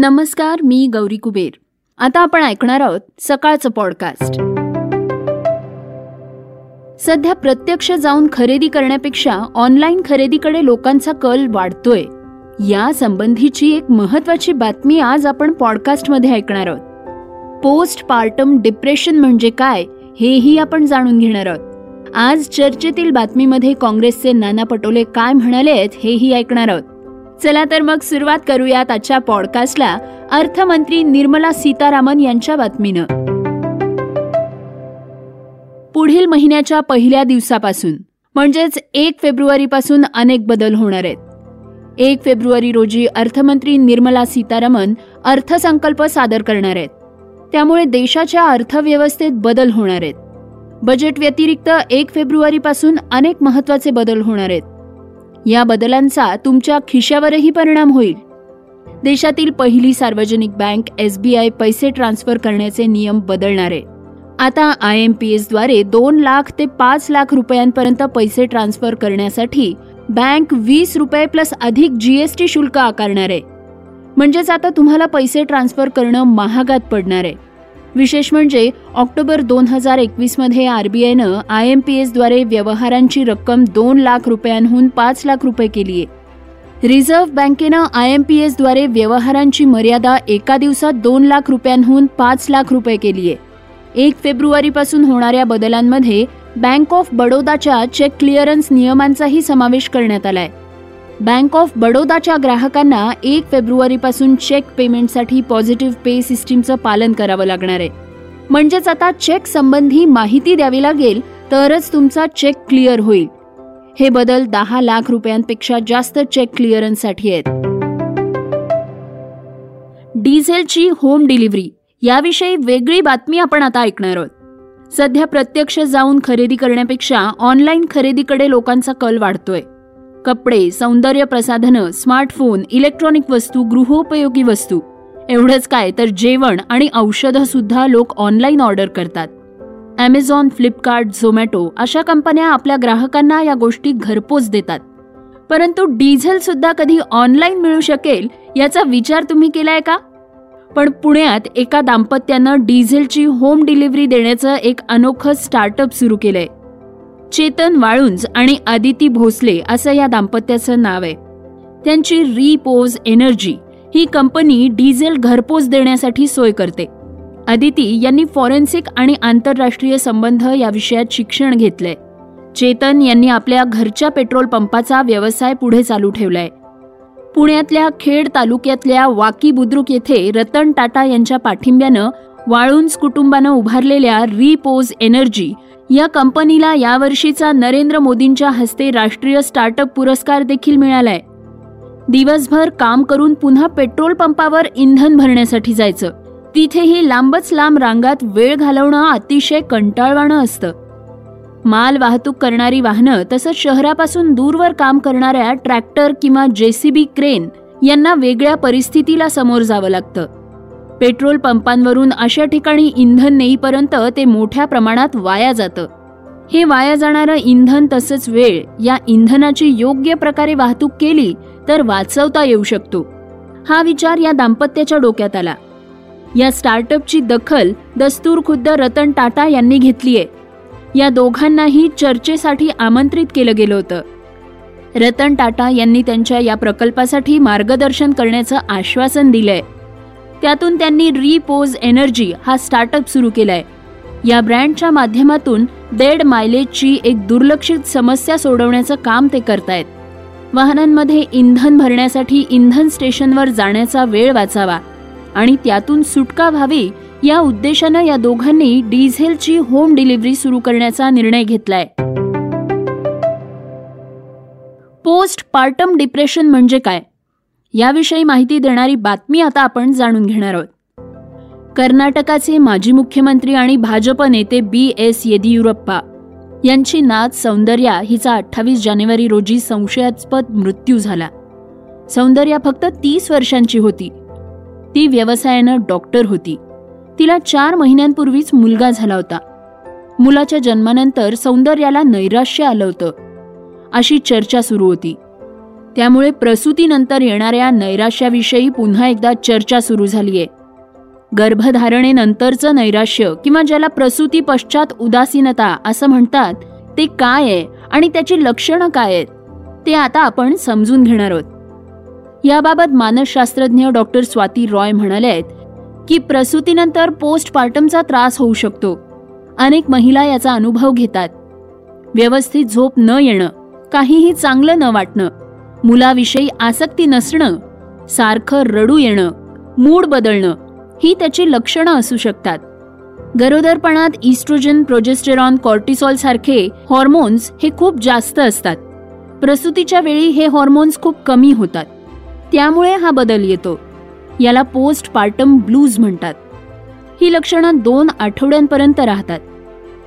नमस्कार मी गौरी कुबेर. आता आपण ऐकणार आहोत सकाळचं पॉडकास्ट सध्या प्रत्यक्ष जाऊन खरेदी करण्यापेक्षा ऑनलाईन खरेदीकडे लोकांचा कल वाढतोय. या संबंधीची एक महत्वाची बातमी आज आपण पॉडकास्टमध्ये ऐकणार आहोत. पोस्ट पार्टम डिप्रेशन म्हणजे काय हेही आपण जाणून घेणार आहोत. आज चर्चेतील बातमीमध्ये काँग्रेसचे नाना पटोले काय म्हणाले आहेत हेही ऐकणार आहोत. चला तर मग सुरुवात करूयात आजच्या पॉडकास्टला अर्थमंत्री निर्मला सीतारामन यांच्या बातमीनं. पुढील महिन्याच्या पहिल्या दिवसापासून म्हणजेच एक फेब्रुवारीपासून अनेक बदल होणार आहेत. एक फेब्रुवारी रोजी अर्थमंत्री निर्मला सीतारामन अर्थसंकल्प सादर करणार आहेत. त्यामुळे देशाच्या अर्थव्यवस्थेत बदल होणार आहेत. बजेट व्यतिरिक्त एक फेब्रुवारीपासून अनेक महत्त्वाचे बदल होणार आहेत. या बदलांचा तुमच्या खिशावरही परिणाम होईल. देशातील पहिली सार्वजनिक बँक एसबीआय पैसे ट्रान्सफर करण्याचे नियम बदलणार. आहे आता आय एम पी एसद्वारे दोन लाख ते पाच लाख रुपयांपर्यंत पैसे ट्रान्सफर करण्यासाठी बँक वीस रुपये प्लस अधिक जीएसटी शुल्क आकारणार. आहे म्हणजेच आता तुम्हाला पैसे ट्रान्सफर करणं महागात पडणार. आहे विशेष म्हणजे ऑक्टोबर दोन हजार एकवीसमध्ये आरबीआयनं आय एम पी एसद्वारे व्यवहारांची रक्कम दोन लाख रुपयांहून पाच लाख रुपये केली आहे. रिझर्व्ह बँकेनं आय एम पी एसद्वारे व्यवहारांची मर्यादा एका दिवसात दोन लाख रुपयांहून पाच लाख रुपये केली आहे. एक फेब्रुवारीपासून होणाऱ्या बदलांमध्ये बँक ऑफ बडोदाच्या चेक क्लिअरन्स नियमांचाही समावेश करण्यात आला आहे बँक ऑफ बडोदाच्या ग्राहकांना एक फेब्रुवारीपासून चेक पेमेंटसाठी पॉझिटिव्ह पे सिस्टीमचं पालन करावं लागणार आहे. म्हणजेच आता चेक संबंधी माहिती द्यावी लागेल तरच तुमचा चेक क्लिअर होईल. हे बदल दहा लाख रुपयांपेक्षा जास्त चेक क्लिअरन्ससाठी आहेत. डिझेलची होम डिलिव्हरी याविषयी वेगळी बातमी आपण आता ऐकणार आहोत. सध्या प्रत्यक्ष जाऊन खरेदी करण्यापेक्षा ऑनलाईन खरेदीकडे लोकांचा कल वाढतोय. कपडे सौंदर्य प्रसाधनं स्मार्टफोन इलेक्ट्रॉनिक वस्तू गृहोपयोगी वस्तू. एवढंच काय तर जेवण आणि औषधं सुद्धा लोक ऑनलाईन ऑर्डर करतात. ॲमेझॉन फ्लिपकार्ट झोमॅटो अशा कंपन्या आपल्या ग्राहकांना या गोष्टी घरपोच देतात. परंतु डिझेल सुद्धा कधी ऑनलाईन मिळू शकेल याचा विचार तुम्ही केलाय का? पण पुण्यात एका दाम्पत्यानं डिझेलची होम डिलिव्हरी देण्याचं एक अनोखं स्टार्टअप सुरू केलंय. चेतन वाळुंज आणि आदिती भोसले असं या दाम्पत्याचं नाव आहे. त्यांची रिपोज एनर्जी ही कंपनी डिझेल घरपोच देण्यासाठी सोय करते. आदिती यांनी फॉरेन्सिक आणि आंतरराष्ट्रीय संबंध या विषयात शिक्षण घेतलंय. चेतन यांनी आपल्या घरच्या पेट्रोल पंपाचा व्यवसाय पुढे चालू ठेवलाय. पुण्यातल्या खेड तालुक्यातल्या वाकी बुद्रुक येथे रतन टाटा यांच्या पाठिंब्यानं वाळूंज कुटुंबानं उभारलेल्या रिपोज एनर्जी या कंपनीला यावर्षीचा नरेंद्र मोदींच्या हस्ते राष्ट्रीय स्टार्टअप पुरस्कार देखील मिळालाय. दिवसभर काम करून पुन्हा पेट्रोल पंपावर इंधन भरण्यासाठी जायचं. तिथेही लांबच लांब रांगात वेळ घालवणं अतिशय कंटाळवाणं असतं. माल वाहतूक करणारी वाहनं तसंच शहरापासून दूरवर काम करणाऱ्या ट्रॅक्टर किंवा जेसीबी क्रेन यांना वेगळ्या परिस्थितीला समोर जावं लागतं. पेट्रोल पंपांवरून अशा ठिकाणी इंधन नेईपर्यंत ते मोठ्या प्रमाणात वाया जातं. हे वाया जाणारं इंधन तसंच वेळ या इंधनाची योग्य प्रकारे वाहतूक केली तर वाचवता येऊ शकतो. हा विचार या दाम्पत्याच्या डोक्यात आला. या स्टार्टअपची दखल दस्तूर खुद्द रतन टाटा यांनी घेतलीये या दोघांनाही चर्चेसाठी आमंत्रित केलं गेलं होतं. रतन टाटा यांनी त्यांच्या या प्रकल्पासाठी मार्गदर्शन करण्याचं आश्वासन दिलंय. त्यातून त्यांनी रिपोज एनर्जी हा स्टार्टअप सुरू केलाय. या ब्रँडच्या माध्यमातून डेड मायलेजची एक दुर्लक्षित समस्या सोडवण्याचं काम ते करतायत. वाहनांमध्ये इंधन भरण्यासाठी इंधन स्टेशनवर जाण्याचा वेळ वाचावा आणि त्यातून सुटका व्हावी या उद्देशानं या दोघांनी डिझेलची होम डिलिव्हरी सुरू करण्याचा निर्णय घेतलाय. पोस्ट पार्टम डिप्रेशन म्हणजे काय? याविषयी माहिती देणारी बातमी आता आपण जाणून घेणार आहोत. कर्नाटकाचे माजी मुख्यमंत्री आणि भाजप नेते बी एस येदियुरप्पा यांची नात सौंदर्या हिचा अठ्ठावीस जानेवारी रोजी संशयास्पद मृत्यू झाला. सौंदर्या फक्त तीस वर्षांची होती. ती व्यवसायानं डॉक्टर होती. तिला चार महिन्यांपूर्वीच मुलगा झाला होता. मुलाच्या जन्मानंतर सौंदर्याला नैराश्य आलं होतं. अशी चर्चा सुरू होती. त्यामुळे प्रसूतीनंतर येणाऱ्या नैराश्याविषयी पुन्हा एकदा चर्चा सुरू झाली आहे गर्भधारणेनंतरचं नैराश्य किंवा ज्याला प्रसूती पश्चात उदासीनता असं म्हणतात ते काय आहे आणि त्याची लक्षणं काय आहेत ते आता आपण समजून घेणार आहोत. याबाबत मानसशास्त्रज्ञ डॉक्टर स्वाती रॉय म्हणाले आहेत की प्रसूतीनंतर पोस्टपार्टमचा त्रास होऊ शकतो. अनेक महिला याचा अनुभव घेतात. व्यवस्थित झोप न येणं काहीही चांगलं न वाटणं मुलाविषयी आसक्ती नसणं सारखं रडू येणं मूड बदलणं ही त्याची लक्षणं असू शकतात. गरोदरपणात इस्ट्रोजन प्रोजेस्टेरॉन कॉर्टिसॉल सारखे हॉर्मोन्स हे खूप जास्त असतात. प्रसूतीच्या वेळी हे हॉर्मोन्स खूप कमी होतात. त्यामुळे हा बदल येतो. याला पोस्ट पार्टम ब्लूज म्हणतात. ही लक्षणं दोन आठवड्यांपर्यंत राहतात.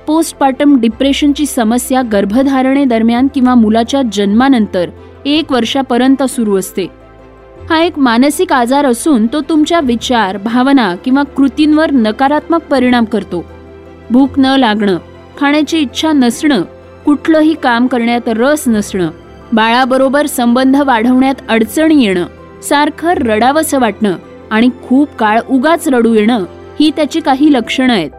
पोस्टपार्टम डिप्रेशनची समस्या गर्भधारणेदरम्यान किंवा मुलाच्या जन्मानंतर एक वर्षापर्यंत सुरू असते. हा एक मानसिक आजार असून तो तुमच्या विचार भावना किंवा कृतींवर नकारात्मक परिणाम करतो. भूक न लागणं खाण्याची इच्छा नसणं कुठलंही काम करण्यात रस नसणं बाळाबरोबर संबंध वाढवण्यात अडचणी येणं सारखं रडावंसं वाटणं आणि खूप काळ उगाच रडू येणं ही त्याची काही लक्षणं आहेत.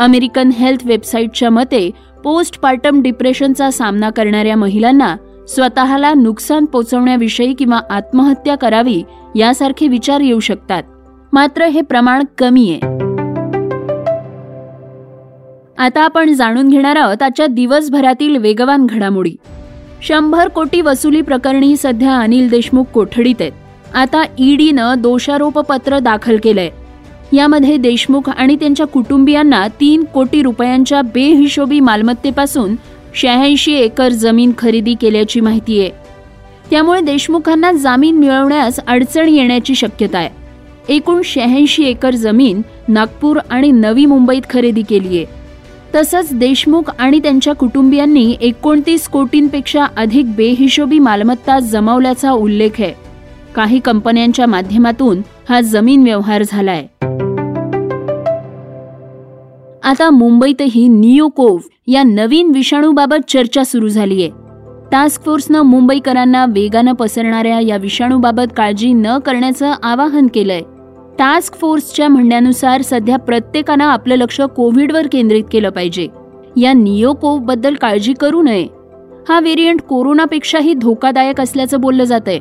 अमेरिकन हेल्थ वेबसाईटच्या मते पोस्टपार्टम डिप्रेशनचा सामना करणाऱ्या महिलांना स्वतःला नुकसान पोचवण्याविषयी किंवा आत्महत्या करावी यासारखे विचार येऊ शकतात. मात्र हे प्रमाण कमी आहे. आता आपण जाणून घेणार आहोत आजच्या दिवसभरातील वेगवान घडामोडी. शंभर कोटी वसुली प्रकरणी सध्या अनिल देशमुख कोठडीत आहेत. आता ईडीनं दोषारोपपत्र दाखल केलंय. यामध्ये देशमुख आणि त्यांच्या कुटुंबियांना तीन कोटी रुपयांच्या बेहिशोबी मालमत्तेपासून शहाऐंशी एकर जमीन खरेदी केल्याची माहिती आहे. त्यामुळे देशमुखांना जामीन मिळवण्यास अडचण येण्याची शक्यता आहे. एकूण शहाऐंशी एकर जमीन नागपूर आणि नवी मुंबईत खरेदी केली आहे. तसंच देशमुख आणि त्यांच्या कुटुंबियांनी एकोणतीस कोटींपेक्षा अधिक बेहिशोबी मालमत्ता जमवल्याचा उल्लेख आहे. काही कंपन्यांच्या माध्यमातून हा जमीन व्यवहार झालाय. आता मुंबईतही नियोकोव या नवीन विषाणूबाबत चर्चा सुरू झालीय. टास्क फोर्सनं मुंबईकरांना वेगानं पसरणाऱ्या या विषाणूबाबत काळजी न करण्याचं आवाहन केलंय. टास्क फोर्सच्या म्हणण्यानुसार सध्या प्रत्येकानं आपलं लक्ष कोविडवर केंद्रित केलं पाहिजे. या नियोकोवबद्दल काळजी करू नये. हा व्हेरियंट कोरोनापेक्षाही धोकादायक असल्याचं बोललं जात आहे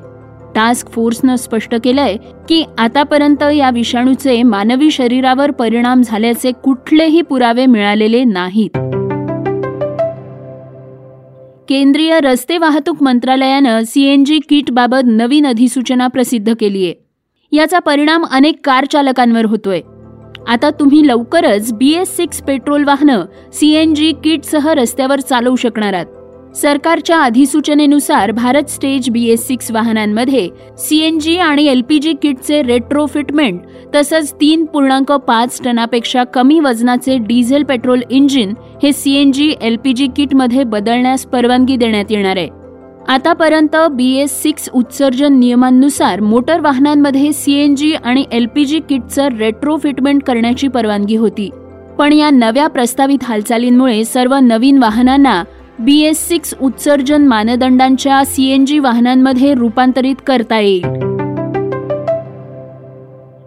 टास्क फोर्सनं स्पष्ट केलंय की आतापर्यंत या विषाणूचे मानवी शरीरावर परिणाम झाल्याचे कुठलेही पुरावे मिळालेले नाहीत. केंद्रीय रस्ते वाहतूक मंत्रालयानं सीएनजी किटबाबत नवीन अधिसूचना प्रसिद्ध केली आहे. याचा परिणाम अनेक कार चालकांवर होतोय. आता तुम्ही लवकरच बी एस सिक्स पेट्रोल वाहनं सीएनजी किटसह रस्त्यावर चालवू शकणार आहात. सरकारच्या अधिसूचनेनुसार Bharat stage B S six वाहनांमध्ये सीएनजी आणि एलपीजी किटचे रेट्रोफिटमेंट तसंच तीन पूर्णांक पाच टनापेक्षा कमी वजनाचे डिझेल पेट्रोल इंजिन हे सीएनजी एलपीजी किटमध्ये बदलण्यास परवानगी देण्यात येणार आहे. आतापर्यंत बी एस सिक्स उत्सर्जन नियमांनुसार मोटर वाहनांमध्ये सीएनजी आणि एलपीजी किटचं रेट्रोफिटमेंट करण्याची परवानगी होती. पण या नव्या प्रस्तावित हालचालींमुळे सर्व नवीन वाहनांना बी एस सिक्स उत्सर्जन मानदंडांच्या सीएनजी वाहनांमध्ये रूपांतरित करता येईल.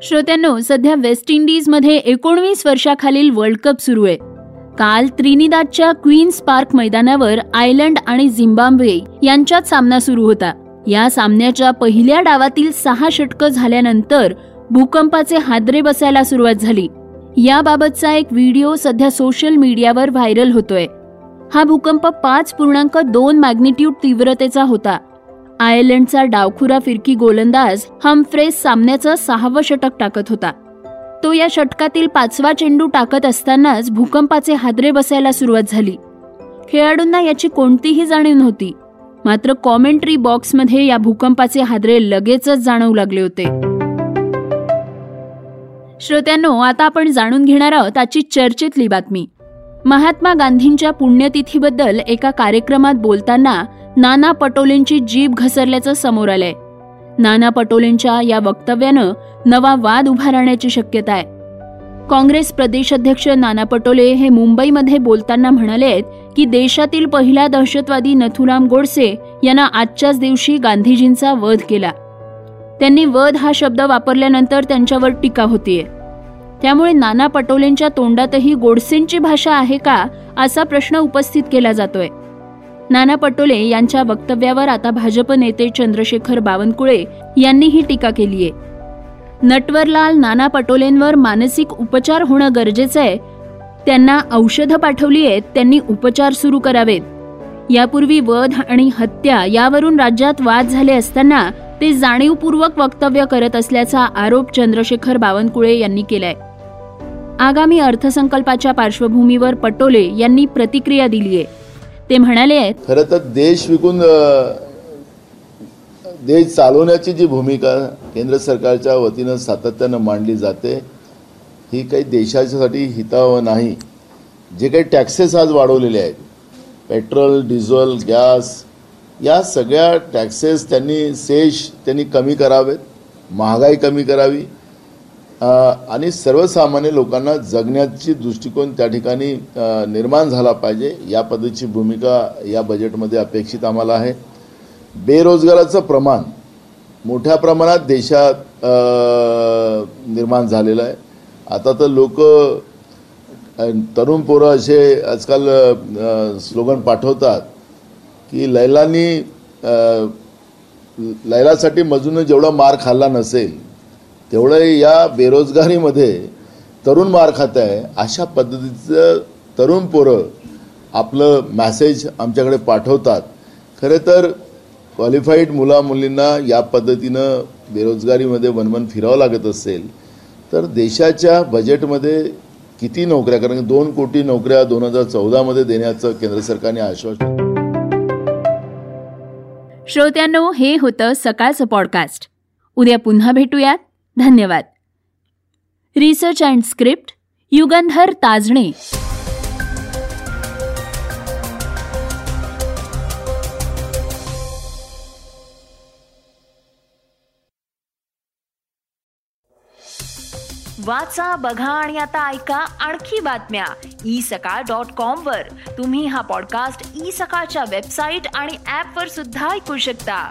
श्रोत्यांनो सध्या वेस्ट इंडिजमध्ये एकोणवीस वर्षाखालील वर्ल्ड कप सुरू आहे. काल त्रिनिदादच्या क्वीन्स पार्क मैदानावर आयलंड आणि झिम्बाब्वे यांच्यात सामना सुरू होता. या सामन्याच्या पहिल्या डावातील सहा षटकं झाल्यानंतर भूकंपाचे हादरे बसायला सुरुवात झाली. याबाबतचा एक व्हिडिओ सध्या सोशल मीडियावर व्हायरल होतोय. हा भूकंप पाच पूर्णांक दोन मॅग्निट्यूड तीव्रतेचा होता. आयर्लंडचा डावखुरा फिरकी गोलंदाज हमफ्रेस सामन्याचं सहावं षटक टाकत होता. तो या षटकातील पाचवा चेंडू टाकत असतानाच भूकंपाचे हादरे बसायला सुरुवात झाली. खेळाडूंना याची कोणतीही जाणीव नव्हती. मात्र कॉमेंट्री बॉक्समध्ये या भूकंपाचे हादरे लगेचच जाणवू लागले होते. श्रोत्यांनो आता आपण जाणून घेणार आहोत आजची चर्चेतली बातमी. महात्मा गांधींच्या पुण्यतिथीबद्दल एका कार्यक्रमात बोलताना नाना पटोलेंची जीभ घसरल्याचं समोर आलंय. नाना पटोलेंच्या या वक्तव्यानं नवा वाद उभा राहण्याची शक्यता आहे. काँग्रेस प्रदेशाध्यक्ष नाना पटोले हे मुंबईमध्ये बोलताना म्हणाले की देशातील पहिला दहशतवादी नथुराम गोडसे यांना आजच्याच दिवशी गांधीजींचा वध केला. त्यांनी वध हा शब्द वापरल्यानंतर त्यांच्यावर टीका होतीये. त्यामुळे नाना पटोलेंच्या तोंडातही गोडसेंची भाषा आहे का असा प्रश्न उपस्थित केला जातोय. नाना पटोले यांच्या वक्तव्यावर आता भाजप नेते चंद्रशेखर बावनकुळे यांनीही टीका केलीय. नटवरलाल नाना पटोलेंवर मानसिक उपचार होणं गरजेचं आहे त्यांना औषधं पाठवली आहेत त्यांनी उपचार सुरू करावेत. यापूर्वी वध आणि हत्या यावरून राज्यात वाद झाले असताना ते जाणीवपूर्वक वक्तव्य करत असल्याचा आरोप चंद्रशेखर बावनकुळे यांनी केलाय. आगामी अर्थसंकल्पाच्या पार्श्वभूमीवर पटोले यांनी प्रतिक्रिया दिली आहे ते म्हणाले खरं तर देश विकून देश चालवण्याची जी भूमिका केंद्र सरकारच्या वतीनं सातत्यानं मांडली जाते ही काही देशाच्यासाठी हितावह नाही. जे काही टॅक्सेस आज वाढवलेले आहेत पेट्रोल डिझेल गॅस या सगळ्या टॅक्सेस त्यांनी सेश त्यांनी कमी करावेत महागाई कमी करावी आणि सर्वसामान्य लोकांना जगण्याची दृष्टिकोन त्या ठिकाणी निर्माण झाला पाहिजे. या पद्धतीची भूमिका या बजेटमध्ये अपेक्षित आम्हाला आहे. बेरोजगाराचं प्रमाण मोठ्या प्रमाणात देशात निर्माण झालेलं आहे. आता तर लोक तरुण पोरं असे आजकाल स्लोगन पाठवतात की लैलांनी लैलासाठी मजून जेवढा मार खाल्ला नसेल तेवढं या बेरोजगारीमध्ये तरुण मार खात आहे. अशा पद्धतीचं तरुण पोरं आपलं मॅसेज आमच्याकडे पाठवतात. खरे तर क्वालिफाईड मुला मुलींना या पद्धतीनं बेरोजगारीमध्ये वनवन फिरावं लागत असेल तर देशाच्या बजेटमध्ये किती नोकऱ्या? कारण दोन कोटी नोकऱ्या दोन हजार चौदामध्ये देण्याचं केंद्र सरकारने आश्वासन श्रोत्यांनो हे होतं सकाळचं पॉडकास्ट उद्या पुन्हा भेटूयात. धन्यवाद. Research and script Yugandhar Tajne. वाचा बघा आणि आता ऐका आणखी बातम्या. ई सकाळ डॉट कॉम वर. तुम्ही हा पॉडकास्ट ई सकाळच्या वेबसाईट आणि ऍप वर सुद्धा ऐकू शकता.